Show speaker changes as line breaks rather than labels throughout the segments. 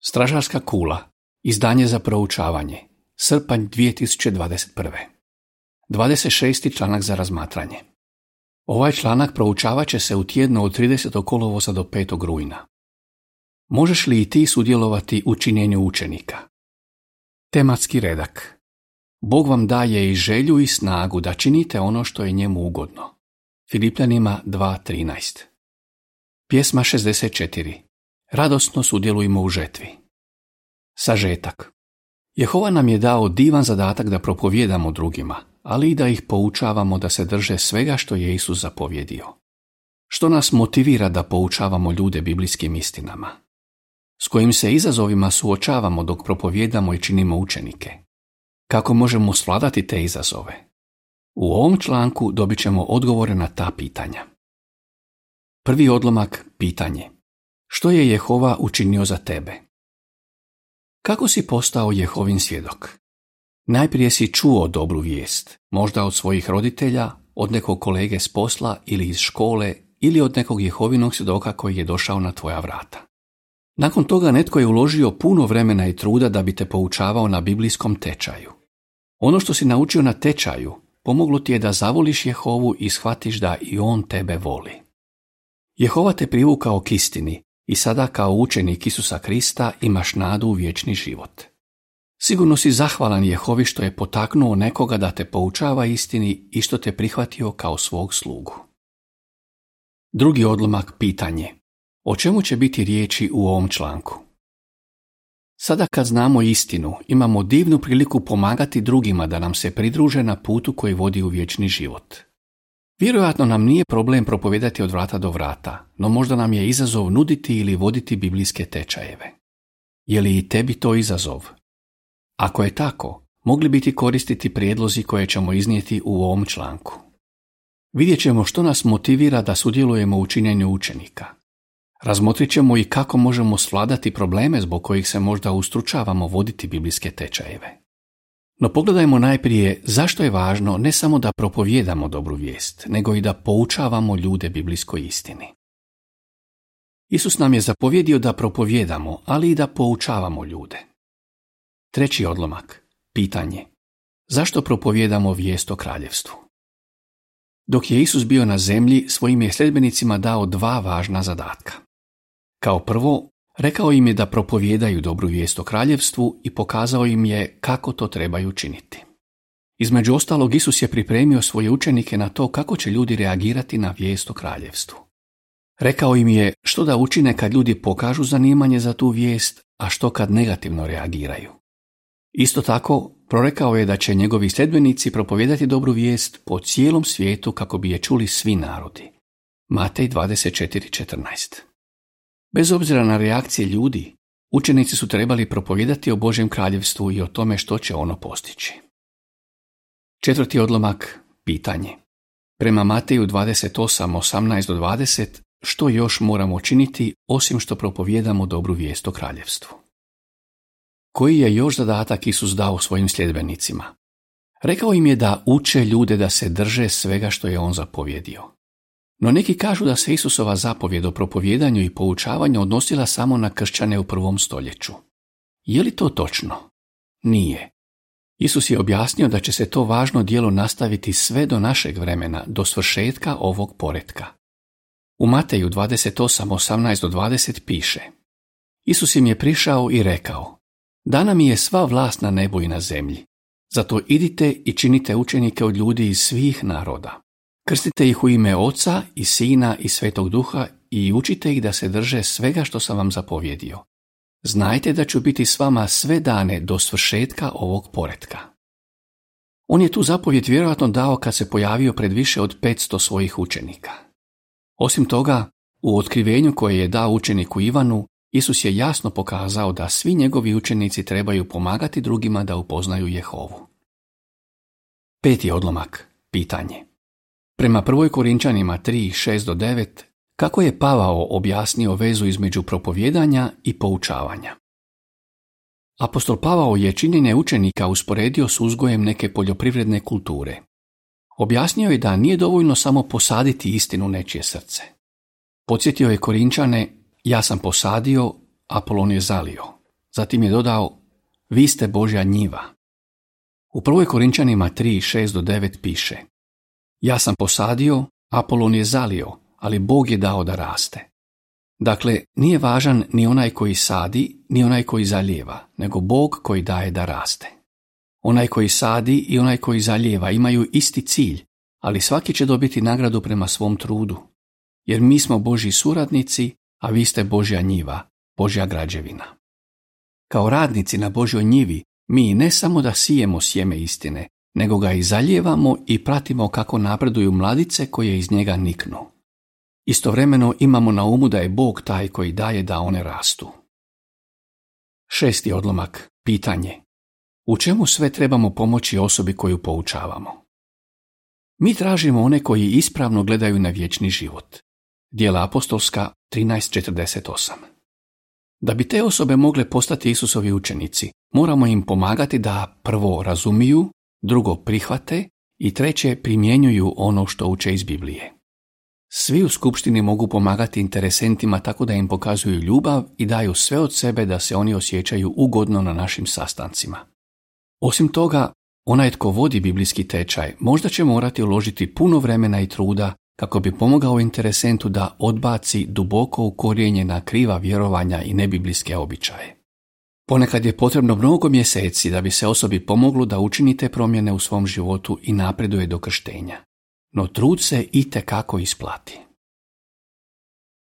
Stražarska kula. Izdanje za proučavanje. Srpanj 2021. 26. članak za razmatranje. Ovaj članak proučavat će se u tjednu od 30. kolovoza do 5. rujna. Možeš li i ti sudjelovati u činjenju učenika? Tematski redak. Bog vam daje i želju i snagu da činite ono što je njemu ugodno. Filipljanima 2.13. Pjesma 64. Radosno sudjelujemo u žetvi. Sažetak. Jehova nam je dao divan zadatak da propovijedamo drugima, ali i da ih poučavamo da se drže svega što je Isus zapovjedio. Što nas motivira da poučavamo ljude biblijskim istinama? S kojim se izazovima suočavamo dok propovijedamo i činimo učenike? Kako možemo svladati te izazove? U ovom članku dobit ćemo odgovore na ta pitanja. Prvi odlomak pitanje. Što je Jehova učinio za tebe? Kako si postao Jehovin svjedok? Najprije si čuo dobru vijest, možda od svojih roditelja, od nekog kolege s posla ili iz škole ili od nekog Jehovinog svjedoka koji je došao na tvoja vrata. Nakon toga netko je uložio puno vremena i truda da bi te poučavao na biblijskom tečaju. Ono što si naučio na tečaju pomoglo ti je da zavoliš Jehovu i shvatiš da i on tebe voli. Jehova te privukao k istini i sada kao učenik Isusa Krista imaš nadu u vječni život. Sigurno si zahvalan Jehovi što je potaknuo nekoga da te poučava istini i što te prihvatio kao svog slugu. Drugi odlomak pitanje. O čemu će biti riječi u ovom članku? Sada kad znamo istinu, imamo divnu priliku pomagati drugima da nam se pridruže na putu koji vodi u vječni život. Vjerojatno nam nije problem propovedati od vrata do vrata, no možda nam je izazov nuditi ili voditi biblijske tečajeve. Je li i tebi to izazov? Ako je tako, mogli biti koristiti prijedlozi koje ćemo iznijeti u ovom članku. Vidjet ćemo što nas motivira da sudjelujemo u činjenju učenika. Razmotrit ćemo i kako možemo svladati probleme zbog kojih se možda ustručavamo voditi biblijske tečajeve. No pogledajmo najprije zašto je važno ne samo da propovjedamo dobru vijest, nego i da poučavamo ljude biblijskoj istini. Isus nam je zapovjedio da propovjedamo, ali i da poučavamo ljude. Treći odlomak. Pitanje. Zašto propovjedamo vijest o kraljevstvu? Dok je Isus bio na zemlji, svojim je sljedbenicima dao dva važna zadatka. Kao prvo, Rekao im je da propovjedaju dobru vijest o kraljevstvu i pokazao im je kako to trebaju činiti. Između ostalog, Isus je pripremio svoje učenike na to kako će ljudi reagirati na vijest o kraljevstvu. Rekao im je što da učine kad ljudi pokažu zanimanje za tu vijest, a što kad negativno reagiraju. Isto tako, prorekao je da će njegovi sljedbenici propovijedati dobru vijest po cijelom svijetu kako bi je čuli svi narodi. Matej 24.14 Bez obzira na reakcije ljudi, učenici su trebali propovijedati o Božjem kraljevstvu i o tome što će ono postići. Četvrti odlomak, pitanje. Prema Mateju 28.18-20, što još moramo činiti osim što propovijedamo dobru vijest o kraljevstvu? Koji je još zadatak Isus dao svojim sljedbenicima? Rekao im je da uče ljude da se drže svega što je on zapovjedio. No neki kažu da se Isusova zapovjed o propovjedanju i poučavanju odnosila samo na kršćane u prvom stoljeću. Je li to točno? Nije. Isus je objasnio da će se to važno dijelo nastaviti sve do našeg vremena, do svršetka ovog poretka. U Mateju 28.18-20 piše Isus im je prišao i rekao Dana mi je sva vlast na nebu i na zemlji. Zato idite i činite učenike od ljudi iz svih naroda. Krstite ih u ime Oca i Sina i Svetog Duha i učite ih da se drže svega što sam vam zapovjedio. Znajte da ću biti s vama sve dane do svršetka ovog poretka. On je tu zapovjed vjerojatno dao kad se pojavio pred više od 500 svojih učenika. Osim toga, u otkrivenju koje je dao učeniku Ivanu, Isus je jasno pokazao da svi njegovi učenici trebaju pomagati drugima da upoznaju Jehovu. Peti odlomak. Pitanje. Prema prvoj Korinčanima 3, 6 do 9, kako je Pavao objasnio vezu između propovjedanja i poučavanja. Apostol Pavao je činjenje učenika usporedio s uzgojem neke poljoprivredne kulture. Objasnio je da nije dovoljno samo posaditi istinu nečije srce. Podsjetio je Korinčane, ja sam posadio, Apolon je zalio. zatim je dodao Vi ste Božja njiva. U prvoj Korinčanima 3, 6 do 9 piše Ja sam posadio, Apolon je zalio, ali Bog je dao da raste. Dakle, nije važan ni onaj koji sadi, ni onaj koji zalijeva, nego Bog koji daje da raste. Onaj koji sadi i onaj koji zalijeva imaju isti cilj, ali svaki će dobiti nagradu prema svom trudu. Jer mi smo Božji suradnici, a vi ste Božja njiva, Božja građevina. Kao radnici na Božjoj njivi, mi ne samo da sijemo sjeme istine, nego ga i zalijevamo i pratimo kako napreduju mladice koje iz njega niknu. Istovremeno imamo na umu da je Bog taj koji daje da one rastu. Šesti odlomak. Pitanje. U čemu sve trebamo pomoći osobi koju poučavamo? Mi tražimo one koji ispravno gledaju na vječni život. Dijela apostolska 13.48 Da bi te osobe mogle postati Isusovi učenici, moramo im pomagati da prvo razumiju, drugo prihvate i treće primjenjuju ono što uče iz Biblije. Svi u skupštini mogu pomagati interesentima tako da im pokazuju ljubav i daju sve od sebe da se oni osjećaju ugodno na našim sastancima. Osim toga, onaj tko vodi biblijski tečaj možda će morati uložiti puno vremena i truda kako bi pomogao interesentu da odbaci duboko ukorijenjena kriva vjerovanja i nebiblijske običaje. Ponekad je potrebno mnogo mjeseci da bi se osobi pomoglo da učini te promjene u svom životu i napreduje do krštenja. No trud se i kako isplati.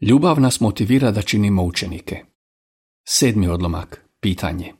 Ljubav nas motivira da činimo učenike. Sedmi odlomak. Pitanje.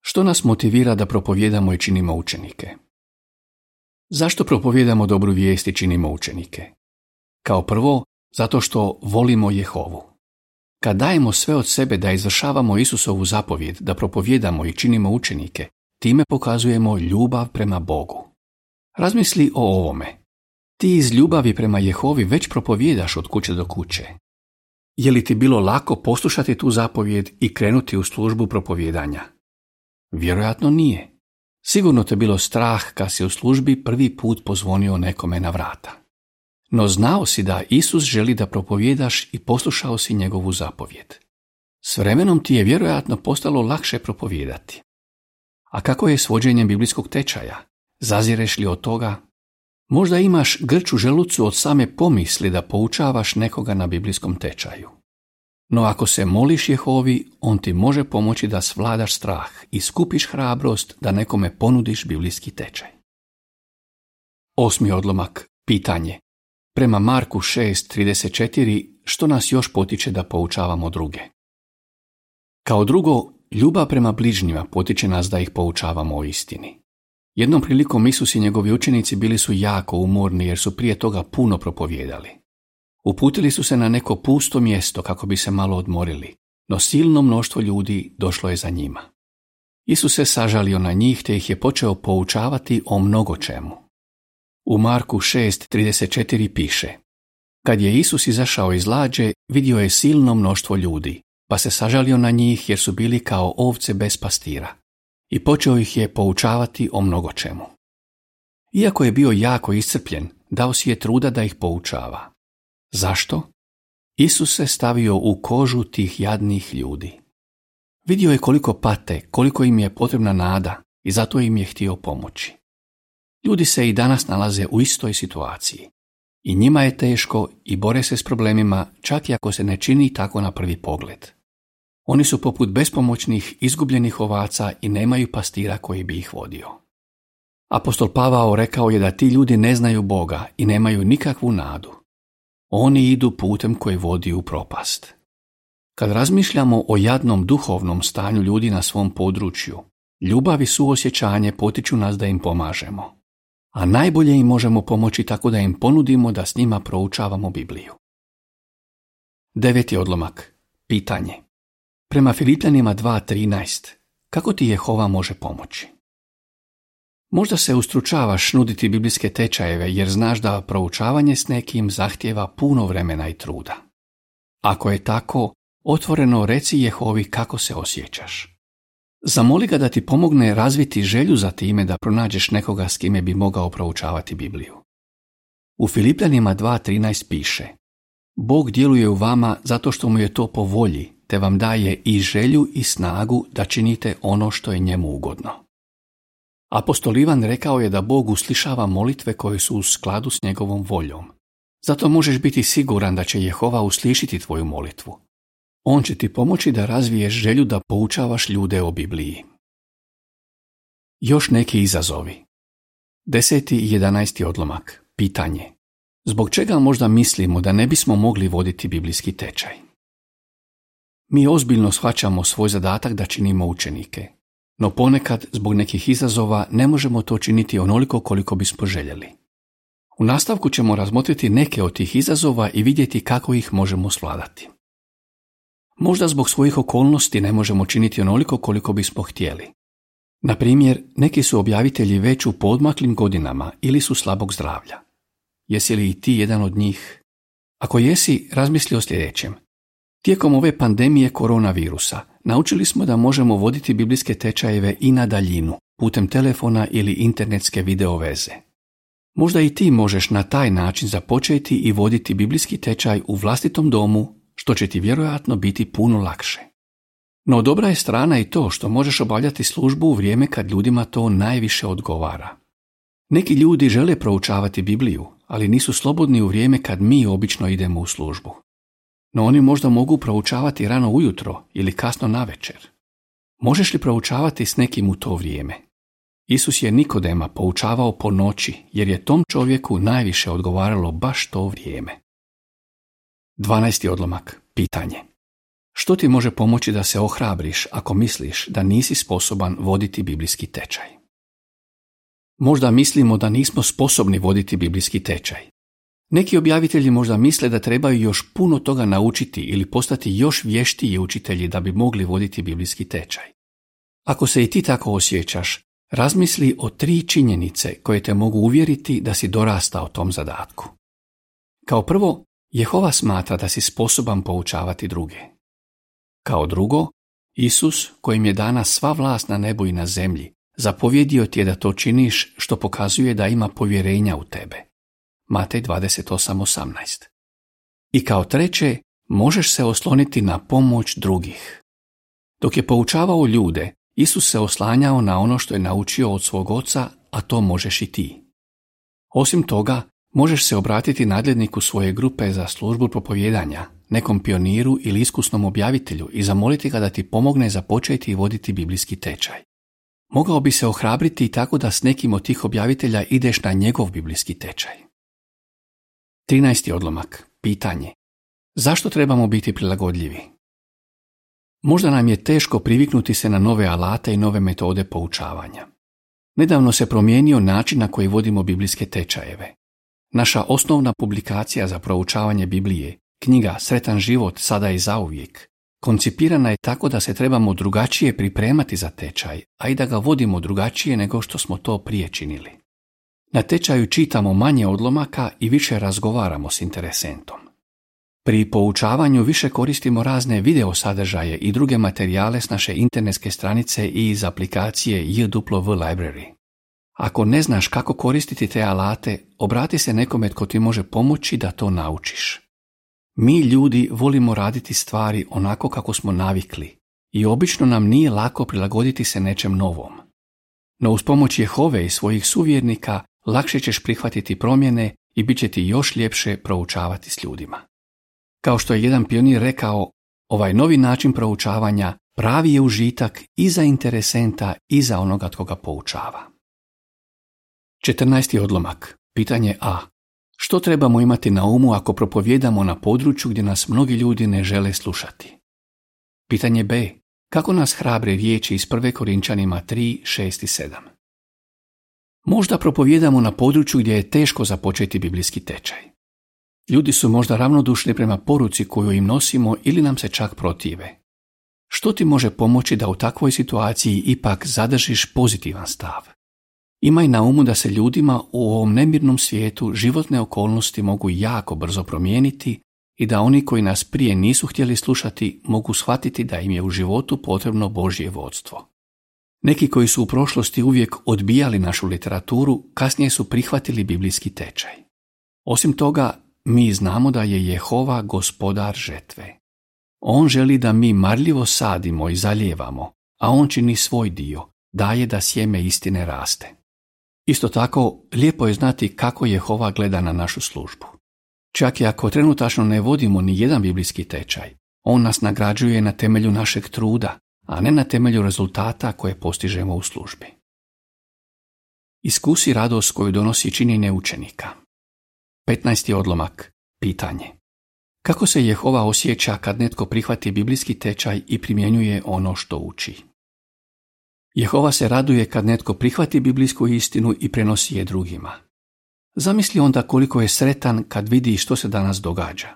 Što nas motivira da propovjedamo i činimo učenike? Zašto propovjedamo dobru vijest i činimo učenike? Kao prvo, zato što volimo Jehovu. Kad dajemo sve od sebe da izvršavamo Isusovu zapovjed, da propovjedamo i činimo učenike, time pokazujemo ljubav prema Bogu. Razmisli o ovome. Ti iz ljubavi prema Jehovi već propovjedaš od kuće do kuće. Je li ti bilo lako poslušati tu zapovjed i krenuti u službu propovjedanja? Vjerojatno nije. Sigurno te bilo strah kad si u službi prvi put pozvonio nekome na vrata. No znao si da Isus želi da propovjedaš i poslušao si njegovu zapovjed. S vremenom ti je vjerojatno postalo lakše propovjedati. A kako je s vođenjem biblijskog tečaja? Zazireš li od toga? Možda imaš grču želucu od same pomisli da poučavaš nekoga na biblijskom tečaju. No ako se moliš Jehovi, on ti može pomoći da svladaš strah i skupiš hrabrost da nekome ponudiš biblijski tečaj. Osmi odlomak. Pitanje. Prema Marku 6.34 što nas još potiče da poučavamo druge? Kao drugo, ljubav prema bližnjima potiče nas da ih poučavamo o istini. Jednom prilikom Isus i njegovi učenici bili su jako umorni jer su prije toga puno propovjedali. Uputili su se na neko pusto mjesto kako bi se malo odmorili, no silno mnoštvo ljudi došlo je za njima. Isus se sažalio na njih te ih je počeo poučavati o mnogo čemu. U Marku 6.34 piše Kad je Isus izašao iz lađe, vidio je silno mnoštvo ljudi, pa se sažalio na njih jer su bili kao ovce bez pastira. I počeo ih je poučavati o mnogo čemu. Iako je bio jako iscrpljen, dao si je truda da ih poučava. Zašto? Isus se stavio u kožu tih jadnih ljudi. Vidio je koliko pate, koliko im je potrebna nada i zato im je htio pomoći. Ljudi se i danas nalaze u istoj situaciji. I njima je teško i bore se s problemima čak i ako se ne čini tako na prvi pogled. Oni su poput bespomoćnih, izgubljenih ovaca i nemaju pastira koji bi ih vodio. Apostol Pavao rekao je da ti ljudi ne znaju Boga i nemaju nikakvu nadu. Oni idu putem koji vodi u propast. Kad razmišljamo o jadnom duhovnom stanju ljudi na svom području, ljubav i suosjećanje potiču nas da im pomažemo. A najbolje im možemo pomoći tako da im ponudimo da s njima proučavamo Bibliju. Deveti odlomak. Pitanje. Prema Filipljanima 2.13. Kako ti Jehova može pomoći? Možda se ustručavaš nuditi biblijske tečajeve jer znaš da proučavanje s nekim zahtjeva puno vremena i truda. Ako je tako, otvoreno reci Jehovi kako se osjećaš. Zamoli ga da ti pomogne razviti želju za time da pronađeš nekoga s kime bi mogao proučavati Bibliju. U Filipljanima 2.13 piše Bog djeluje u vama zato što mu je to po volji, te vam daje i želju i snagu da činite ono što je njemu ugodno. Apostol Ivan rekao je da Bog uslišava molitve koje su u skladu s njegovom voljom. Zato možeš biti siguran da će Jehova uslišiti tvoju molitvu. On će ti pomoći da razviješ želju da poučavaš ljude o Bibliji. Još neki izazovi. Deseti i jedanajsti odlomak. Pitanje. Zbog čega možda mislimo da ne bismo mogli voditi biblijski tečaj? Mi ozbiljno shvaćamo svoj zadatak da činimo učenike, no ponekad zbog nekih izazova ne možemo to činiti onoliko koliko bismo željeli. U nastavku ćemo razmotriti neke od tih izazova i vidjeti kako ih možemo svladati. Možda zbog svojih okolnosti ne možemo činiti onoliko koliko bismo htjeli. Na primjer, neki su objavitelji već u podmaklim godinama ili su slabog zdravlja. Jesi li i ti jedan od njih? Ako jesi, razmisli o sljedećem. Tijekom ove pandemije koronavirusa naučili smo da možemo voditi biblijske tečajeve i na daljinu, putem telefona ili internetske video veze. Možda i ti možeš na taj način započeti i voditi biblijski tečaj u vlastitom domu, što će ti vjerojatno biti puno lakše. No dobra je strana i to što možeš obavljati službu u vrijeme kad ljudima to najviše odgovara. Neki ljudi žele proučavati Bibliju, ali nisu slobodni u vrijeme kad mi obično idemo u službu. No oni možda mogu proučavati rano ujutro ili kasno navečer. Možeš li proučavati s nekim u to vrijeme? Isus je Nikodema poučavao po noći jer je tom čovjeku najviše odgovaralo baš to vrijeme. 12. odlomak. Pitanje. Što ti može pomoći da se ohrabriš ako misliš da nisi sposoban voditi biblijski tečaj? Možda mislimo da nismo sposobni voditi biblijski tečaj. Neki objavitelji možda misle da trebaju još puno toga naučiti ili postati još vještiji učitelji da bi mogli voditi biblijski tečaj. Ako se i ti tako osjećaš, razmisli o tri činjenice koje te mogu uvjeriti da si dorastao tom zadatku. Kao prvo, Jehova smatra da si sposoban poučavati druge. Kao drugo, Isus, kojim je dana sva vlast na nebu i na zemlji, zapovjedio ti je da to činiš što pokazuje da ima povjerenja u tebe. Matej 28.18 I kao treće, možeš se osloniti na pomoć drugih. Dok je poučavao ljude, Isus se oslanjao na ono što je naučio od svog oca, a to možeš i ti. Osim toga, možeš se obratiti nadledniku svoje grupe za službu propovjedanja, nekom pioniru ili iskusnom objavitelju i zamoliti ga da ti pomogne započeti i voditi biblijski tečaj. Mogao bi se ohrabriti i tako da s nekim od tih objavitelja ideš na njegov biblijski tečaj. 13. odlomak. Pitanje. Zašto trebamo biti prilagodljivi? Možda nam je teško priviknuti se na nove alate i nove metode poučavanja. Nedavno se promijenio način na koji vodimo biblijske tečajeve. Naša osnovna publikacija za proučavanje Biblije, knjiga Sretan život sada i zauvijek, koncipirana je tako da se trebamo drugačije pripremati za tečaj, a i da ga vodimo drugačije nego što smo to prije činili. Na tečaju čitamo manje odlomaka i više razgovaramo s interesentom. Pri poučavanju više koristimo razne video sadržaje i druge materijale s naše internetske stranice i iz aplikacije JW Library. Ako ne znaš kako koristiti te alate, obrati se nekome tko ti može pomoći da to naučiš. Mi ljudi volimo raditi stvari onako kako smo navikli i obično nam nije lako prilagoditi se nečem novom. No uz pomoć Jehove i svojih suvjernika lakše ćeš prihvatiti promjene i bit će ti još ljepše proučavati s ljudima. Kao što je jedan pionir rekao, ovaj novi način proučavanja pravi je užitak i za interesenta i za onoga tko ga poučava. 14. odlomak. Pitanje A. Što trebamo imati na umu ako propovjedamo na području gdje nas mnogi ljudi ne žele slušati? Pitanje B. Kako nas hrabre riječi iz 1. Korinčanima 3, 6 i 7? Možda propovjedamo na području gdje je teško započeti biblijski tečaj. Ljudi su možda ravnodušni prema poruci koju im nosimo ili nam se čak protive. Što ti može pomoći da u takvoj situaciji ipak zadržiš pozitivan stav? Imaj na umu da se ljudima u ovom nemirnom svijetu životne okolnosti mogu jako brzo promijeniti i da oni koji nas prije nisu htjeli slušati mogu shvatiti da im je u životu potrebno Božje vodstvo. Neki koji su u prošlosti uvijek odbijali našu literaturu, kasnije su prihvatili biblijski tečaj. Osim toga, mi znamo da je Jehova gospodar žetve. On želi da mi marljivo sadimo i zalijevamo, a on čini svoj dio, daje da sjeme istine raste. Isto tako, lijepo je znati kako Jehova gleda na našu službu. Čak i ako trenutačno ne vodimo ni jedan biblijski tečaj, on nas nagrađuje na temelju našeg truda, a ne na temelju rezultata koje postižemo u službi. Iskusi radost koju donosi činjenje učenika. 15. odlomak. Pitanje. Kako se Jehova osjeća kad netko prihvati biblijski tečaj i primjenjuje ono što uči? Jehova se raduje kad netko prihvati biblijsku istinu i prenosi je drugima. Zamisli onda koliko je sretan kad vidi što se danas događa.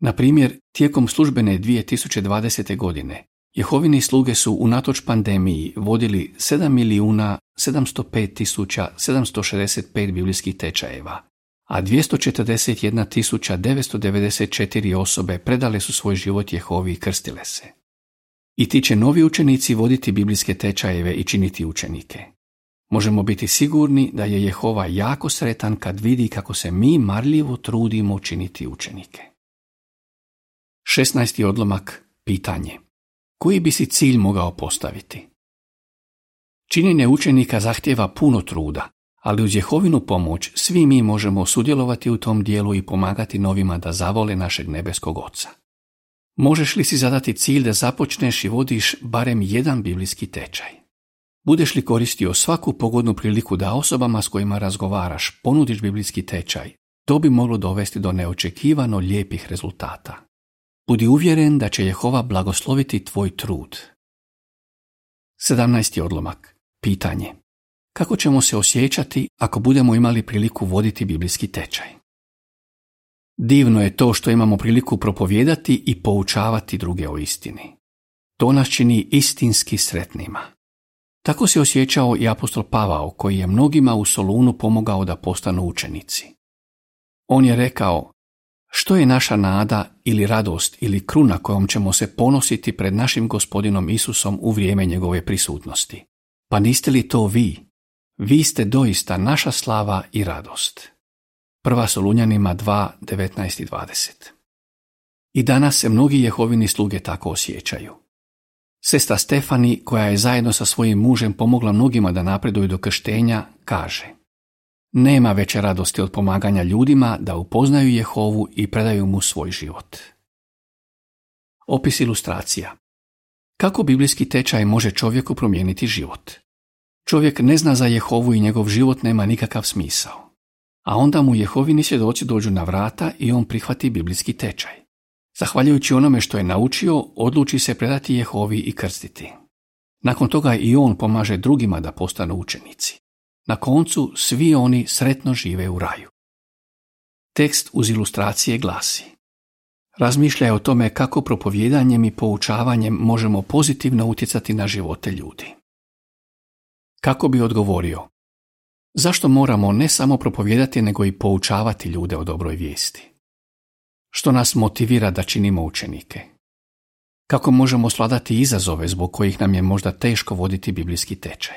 Na primjer, tijekom službene 2020. godine Jehovini sluge su unatoč pandemiji vodili 7 milijuna 705 tisuća 765 biblijskih tečajeva, a 241 tisuća 994 osobe predale su svoj život Jehovi i krstile se. I ti će novi učenici voditi biblijske tečajeve i činiti učenike. Možemo biti sigurni da je Jehova jako sretan kad vidi kako se mi marljivo trudimo činiti učenike. 16. odlomak Pitanje koji bi si cilj mogao postaviti? Činjenje učenika zahtjeva puno truda, ali uz Jehovinu pomoć svi mi možemo sudjelovati u tom dijelu i pomagati novima da zavole našeg nebeskog Oca. Možeš li si zadati cilj da započneš i vodiš barem jedan biblijski tečaj? Budeš li koristio svaku pogodnu priliku da osobama s kojima razgovaraš ponudiš biblijski tečaj, to bi moglo dovesti do neočekivano lijepih rezultata. Budi uvjeren da će Jehova blagosloviti tvoj trud. 17. odlomak. Pitanje. Kako ćemo se osjećati ako budemo imali priliku voditi biblijski tečaj? Divno je to što imamo priliku propovijedati i poučavati druge o istini. To nas čini istinski sretnima. Tako se osjećao i apostol Pavao koji je mnogima u Solunu pomogao da postanu učenici. On je rekao, što je naša nada ili radost ili kruna kojom ćemo se ponositi pred našim gospodinom Isusom u vrijeme njegove prisutnosti? Pa niste li to vi? Vi ste doista naša slava i radost. Prva Solunjanima 2, 19 i 20. I danas se mnogi Jehovini sluge tako osjećaju. Sesta Stefani, koja je zajedno sa svojim mužem pomogla mnogima da napreduju do krštenja, kaže nema veće radosti od pomaganja ljudima da upoznaju Jehovu i predaju mu svoj život. Opis ilustracija. Kako biblijski tečaj može čovjeku promijeniti život? Čovjek ne zna za Jehovu i njegov život nema nikakav smisao. A onda mu Jehovini svjedoci dođu na vrata i on prihvati biblijski tečaj. Zahvaljujući onome što je naučio, odluči se predati Jehovi i krstiti. Nakon toga i on pomaže drugima da postanu učenici. Na koncu svi oni sretno žive u raju. Tekst uz ilustracije glasi Razmišljaj o tome kako propovjedanjem i poučavanjem možemo pozitivno utjecati na živote ljudi. Kako bi odgovorio? Zašto moramo ne samo propovjedati nego i poučavati ljude o dobroj vijesti? Što nas motivira da činimo učenike? Kako možemo sladati izazove zbog kojih nam je možda teško voditi biblijski tečaj?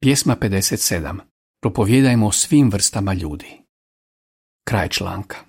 Pjesma 57. Propovjedajmo svim vrstama ljudi. Kraj članka.